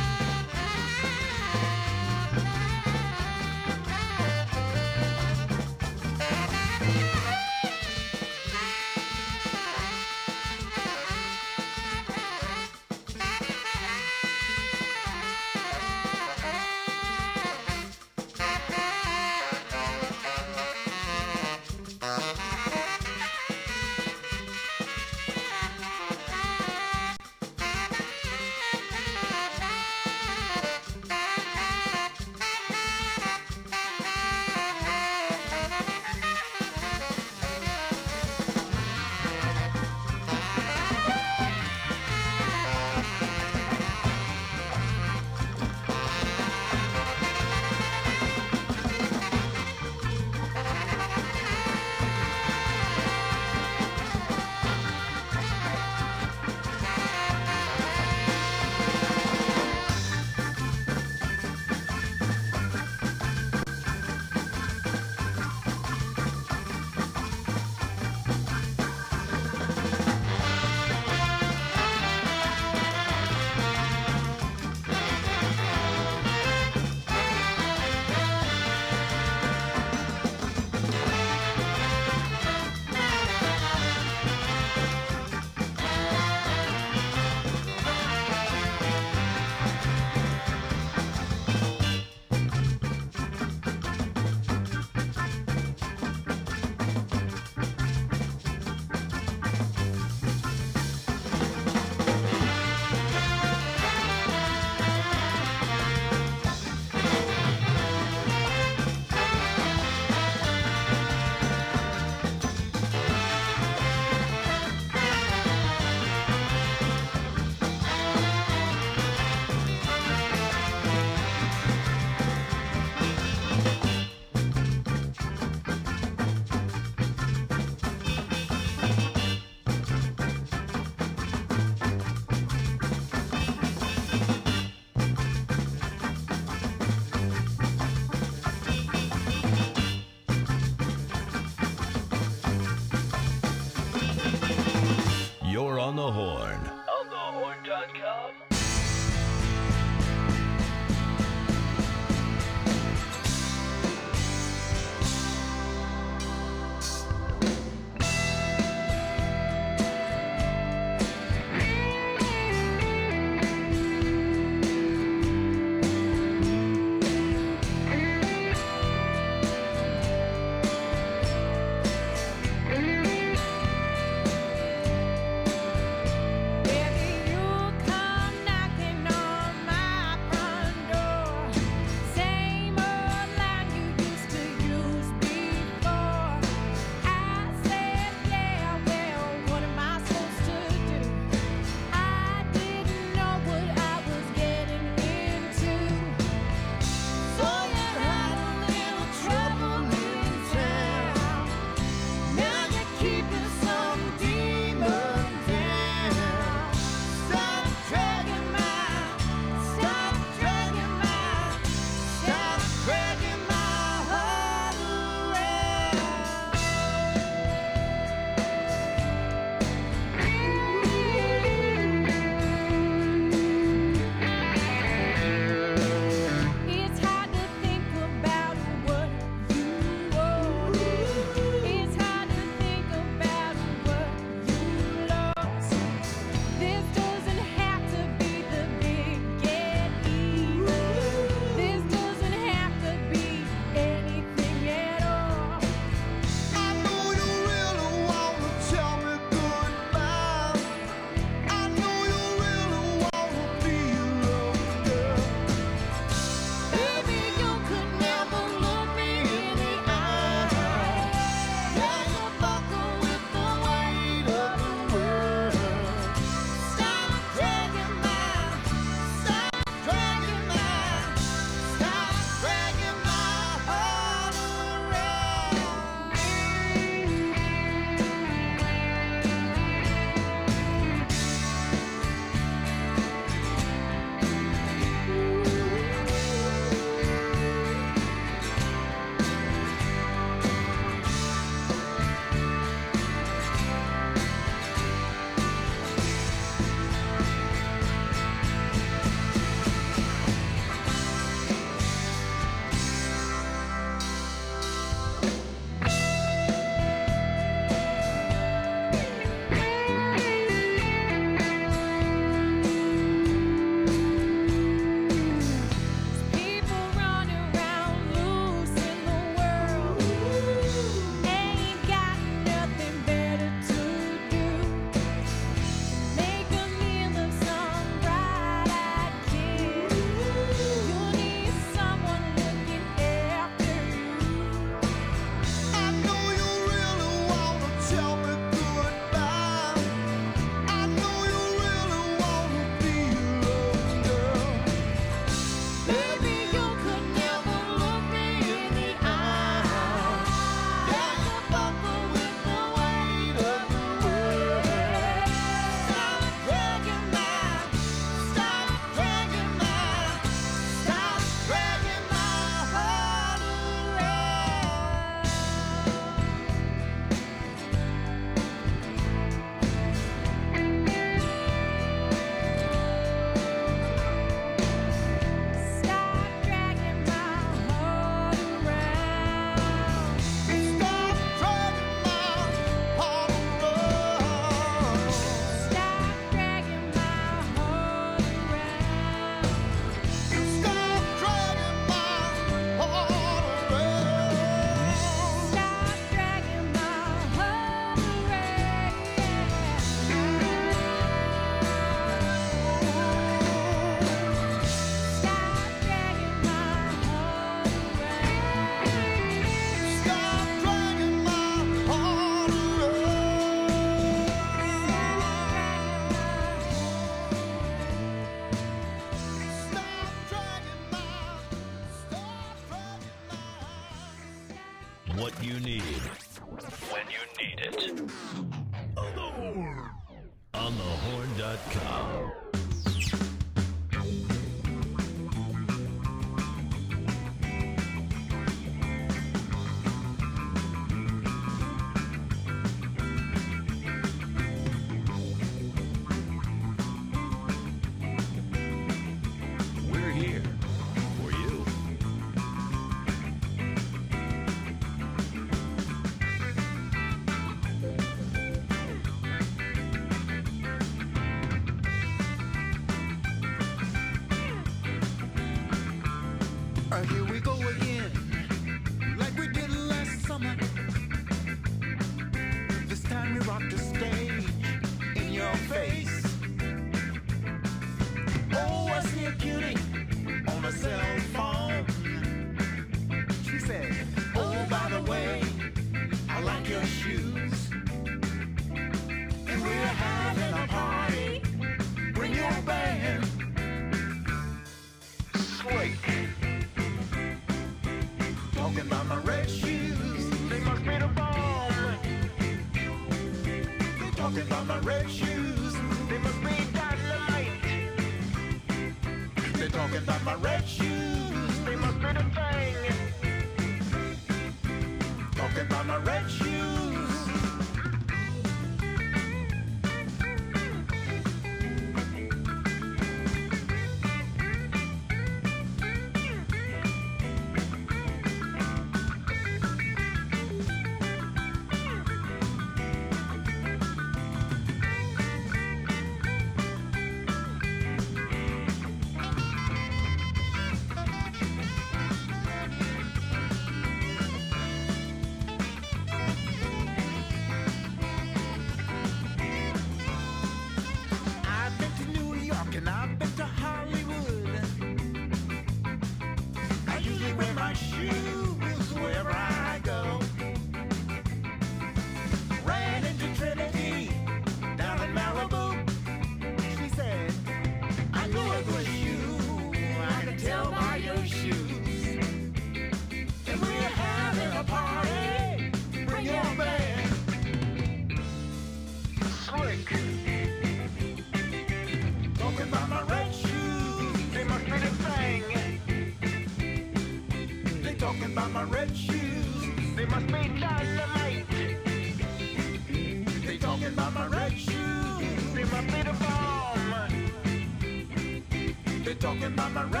They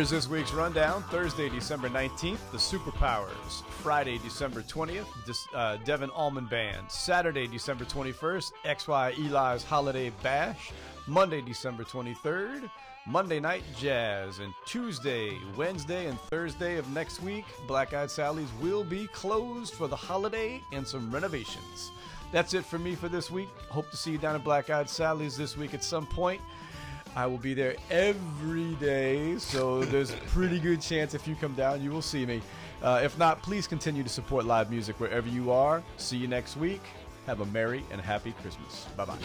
Here's this week's rundown. Thursday, December 19th, the Superpowers. Friday, December 20th, Dis- uh, Devon Allman Band. Saturday, December 21st, XY Eli's Holiday Bash. Monday, December 23rd, Monday Night Jazz. And Tuesday, Wednesday, and Thursday of next week, Black Eyed Sally's will be closed for the holiday and some renovations. That's it for me for this week. Hope to see you down at Black Eyed Sally's this week at some point. I will be there every day, so there's a pretty good chance if you come down, you will see me. Uh, if not, please continue to support live music wherever you are. See you next week. Have a merry and happy Christmas. Bye bye.